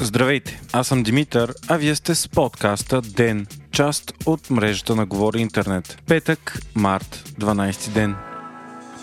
Здравейте, аз съм Димитър, а вие сте с подкаста ДЕН, част от мрежата на Говори Интернет. Петък, март, 12 ден.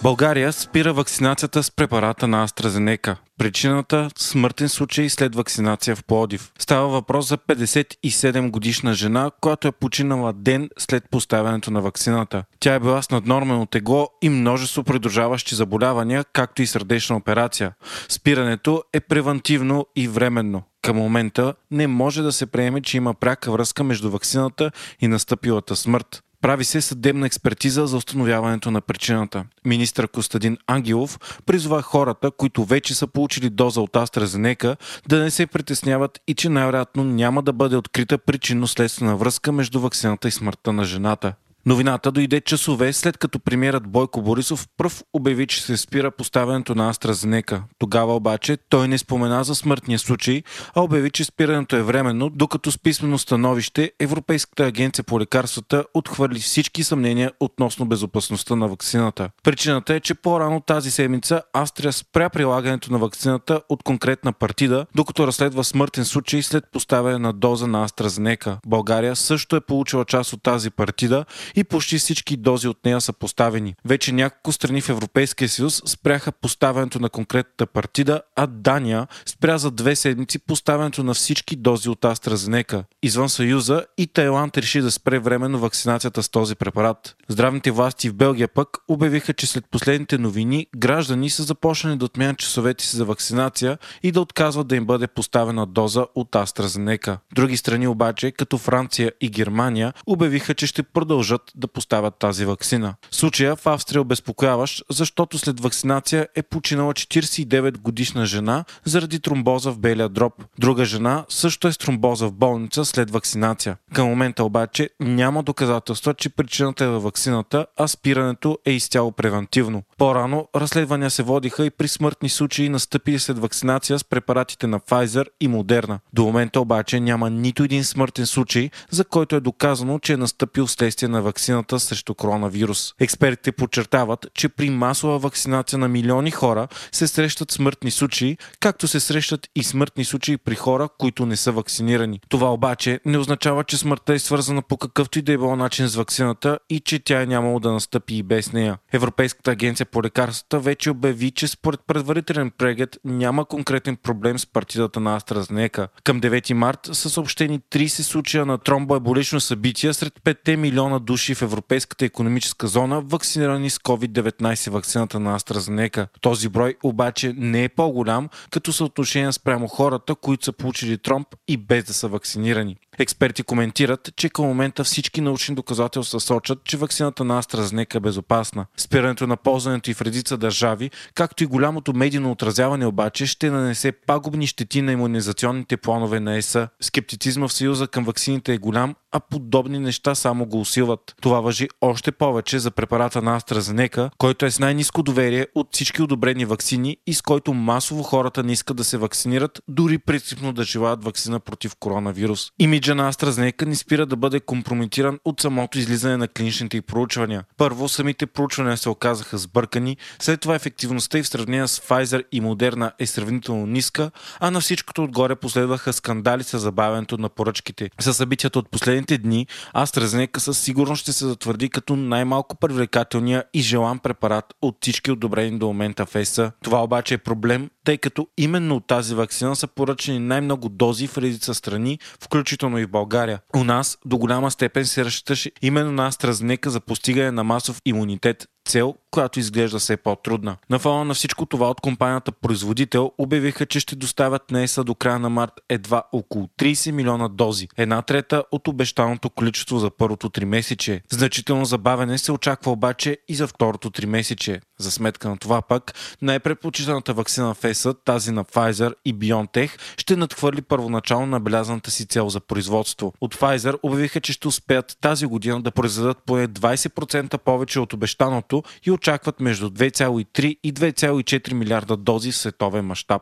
България спира вакцинацията с препарата на AstraZeneca. Причината – смъртен случай след вакцинация в Плодив. Става въпрос за 57 годишна жена, която е починала ден след поставянето на вакцината. Тя е била с наднормено тегло и множество придружаващи заболявания, както и сърдечна операция. Спирането е превентивно и временно. Към момента не може да се приеме, че има пряка връзка между вакцината и настъпилата смърт. Прави се съдебна експертиза за установяването на причината. Министър Костадин Ангелов призова хората, които вече са получили доза от AstraZeneca, да не се притесняват и че най-вероятно няма да бъде открита причинно-следствена връзка между вакцината и смъртта на жената. Новината дойде часове след като премиерът Бойко Борисов пръв обяви, че се спира поставянето на AstraZeneca. Тогава обаче той не спомена за смъртния случай, а обяви, че спирането е временно, докато с писмено становище Европейската агенция по лекарствата отхвърли всички съмнения относно безопасността на вакцината. Причината е, че по-рано тази седмица Австрия спря прилагането на вакцината от конкретна партида, докато разследва смъртен случай след поставяне на доза на AstraZeneca. България също е получила част от тази партида и почти всички дози от нея са поставени. Вече няколко страни в Европейския съюз спряха поставянето на конкретната партида, а Дания спря за две седмици поставянето на всички дози от AstraZeneca. Извън Съюза и Тайланд реши да спре временно вакцинацията с този препарат. Здравните власти в Белгия пък обявиха, че след последните новини граждани са започнали да отменят часовете си за вакцинация и да отказват да им бъде поставена доза от AstraZeneca. Други страни обаче, като Франция и Германия, обявиха, че ще продължат продължат да поставят тази вакцина. Случая в Австрия обезпокояващ, защото след вакцинация е починала 49 годишна жена заради тромбоза в белия дроб. Друга жена също е с тромбоза в болница след вакцинация. Към момента обаче няма доказателства, че причината е във вакцината, а спирането е изцяло превентивно. По-рано разследвания се водиха и при смъртни случаи настъпили след вакцинация с препаратите на Pfizer и Moderna. До момента обаче няма нито един смъртен случай, за който е доказано, че е настъпил следствие на вакцината срещу коронавирус. Експертите подчертават, че при масова вакцинация на милиони хора се срещат смъртни случаи, както се срещат и смъртни случаи при хора, които не са вакцинирани. Това обаче не означава, че смъртта е свързана по какъвто и да е било начин с вакцината и че тя е нямало да настъпи и без нея. Европейската агенция по лекарствата вече обяви, че според предварителен преглед няма конкретен проблем с партидата на AstraZeneca. Към 9 март са съобщени 30 случая на тромбоеболично събитие сред 5 милиона души в Европейската економическа зона, вакцинирани с COVID-19 вакцината на AstraZeneca. Този брой обаче не е по-голям, като съотношение спрямо хората, които са получили тромб и без да са вакцинирани. Експерти коментират, че към момента всички научни доказателства сочат, че вакцината на AstraZeneca е безопасна. Спирането на ползването и в редица държави, както и голямото медийно отразяване обаче, ще нанесе пагубни щети на иммунизационните планове на ЕСА. Скептицизма в Съюза към вакцините е голям, а подобни неща само го усилват. Това въжи още повече за препарата на AstraZeneca, който е с най-низко доверие от всички одобрени вакцини и с който масово хората не искат да се вакцинират, дори принципно да желаят вакцина против коронавирус. Имиджа на AstraZeneca не спира да бъде компрометиран от самото излизане на клиничните проучвания. Първо, самите проучвания се оказаха сбъркани, след това ефективността и в сравнение с Pfizer и Moderna е сравнително ниска, а на всичкото отгоре последваха скандали с забавянето на поръчките. Със събитията от последните дни, AstraZeneca със сигурност ще се затвърди като най-малко привлекателния и желан препарат от всички одобрени до момента в ЕСА. Това обаче е проблем, тъй като именно от тази вакцина са поръчени най-много дози в редица страни, включително и в България. У нас до голяма степен се разчиташе именно на AstraZeneca за постигане на масов имунитет, цел, която изглежда все по-трудна. На фона на всичко това от компанията производител обявиха, че ще доставят на ЕСА до края на март едва около 30 милиона дози, една трета от обещаното количество за първото три месече. Значително забавене се очаква обаче и за второто три месече. За сметка на това пък, най-предпочитаната вакцина в ЕСА, тази на Pfizer и BioNTech, ще надхвърли първоначално набелязаната си цел за производство. От Pfizer обявиха, че ще успеят тази година да произведат поне 20% повече от обещаното и очакват между 2,3 и 2,4 милиарда дози в световен мащаб.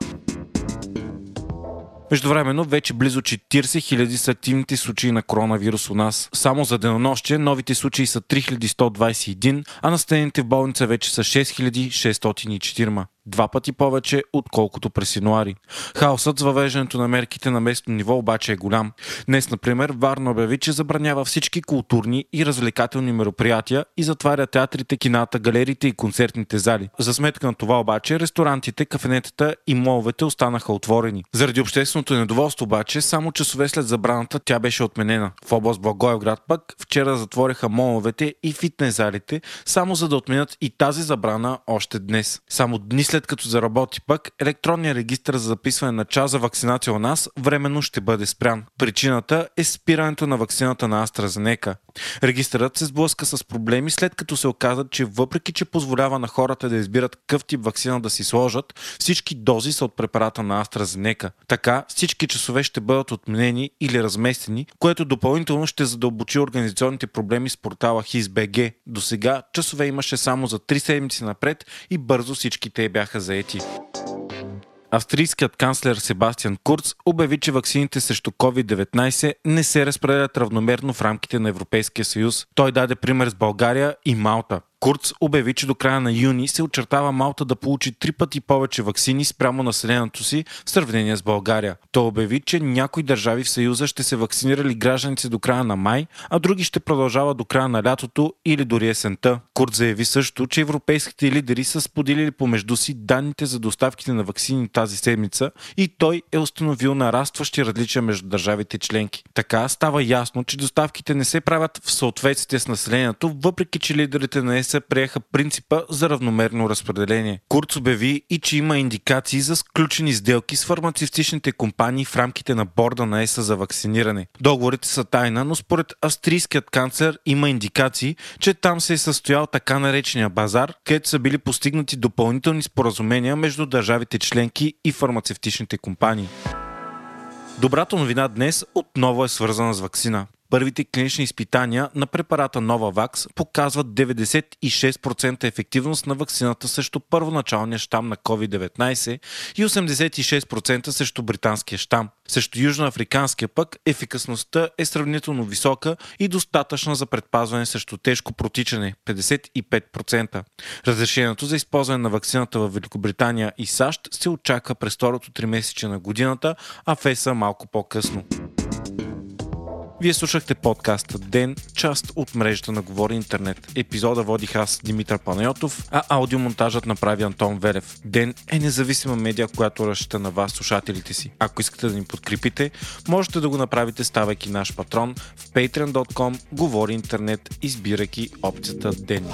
Междувременно вече близо 40 000 са активните случаи на коронавирус у нас. Само за денонощие новите случаи са 3121, а настанените в болница вече са 6604. Два пъти повече, отколкото през януари. Хаосът с въвеждането на мерките на местно ниво обаче е голям. Днес, например, Варна обяви, че забранява всички културни и развлекателни мероприятия и затваря театрите, кината, галериите и концертните зали. За сметка на това обаче, ресторантите, кафенетата и моловете останаха отворени. Заради общественото недоволство обаче, само часове след забраната тя беше отменена. В област Благоевград пък вчера затвориха моловете и фитнес залите, само за да отменят и тази забрана още днес. Само дни след като заработи пък, електронният регистр за записване на час за вакцинация у нас временно ще бъде спрян. Причината е спирането на вакцината на AstraZeneca. Регистърът се сблъска с проблеми след като се оказа, че въпреки, че позволява на хората да избират какъв тип вакцина да си сложат, всички дози са от препарата на AstraZeneca. Така всички часове ще бъдат отменени или разместени, което допълнително ще задълбочи организационните проблеми с портала HizBG. До сега часове имаше само за 3 седмици напред и бързо всички те бяха заети. Австрийският канцлер Себастиан Курц обяви, че ваксините срещу COVID-19 не се разпределят равномерно в рамките на Европейския съюз. Той даде пример с България и Малта. Курц обяви, че до края на юни се очертава Малта да получи три пъти повече вакцини спрямо населението си в сравнение с България. Той обяви, че някои държави в Съюза ще се вакцинирали гражданите до края на май, а други ще продължават до края на лятото или дори есента. Курц заяви също, че европейските лидери са споделили помежду си данните за доставките на вакцини тази седмица и той е установил нарастващи различия между държавите членки. Така става ясно, че доставките не се правят в съответствие с населението, въпреки че лидерите на се приеха принципа за равномерно разпределение. Курц обяви и че има индикации за сключени сделки с фармацевтичните компании в рамките на борда на ЕСА за вакциниране. Договорите са тайна, но според австрийският канцлер има индикации, че там се е състоял така наречения базар, където са били постигнати допълнителни споразумения между държавите членки и фармацевтичните компании. Добрата новина днес отново е свързана с вакцина. Първите клинични изпитания на препарата Novavax показват 96% ефективност на вакцината срещу първоначалния щам на COVID-19 и 86% срещу британския щам. Срещу южноафриканския пък ефикасността е сравнително висока и достатъчна за предпазване срещу тежко протичане 55%. Разрешението за използване на вакцината в Великобритания и САЩ се очаква през второто три месече на годината, а в ЕСА малко по-късно. Вие слушахте подкаста Ден, част от мрежата на Говори Интернет. Епизода водих аз, Димитър Панайотов, а аудиомонтажът направи Антон Велев. Ден е независима медия, която разчита на вас, слушателите си. Ако искате да ни подкрепите, можете да го направите ставайки наш патрон в patreon.com Говори Интернет, избирайки опцията Ден.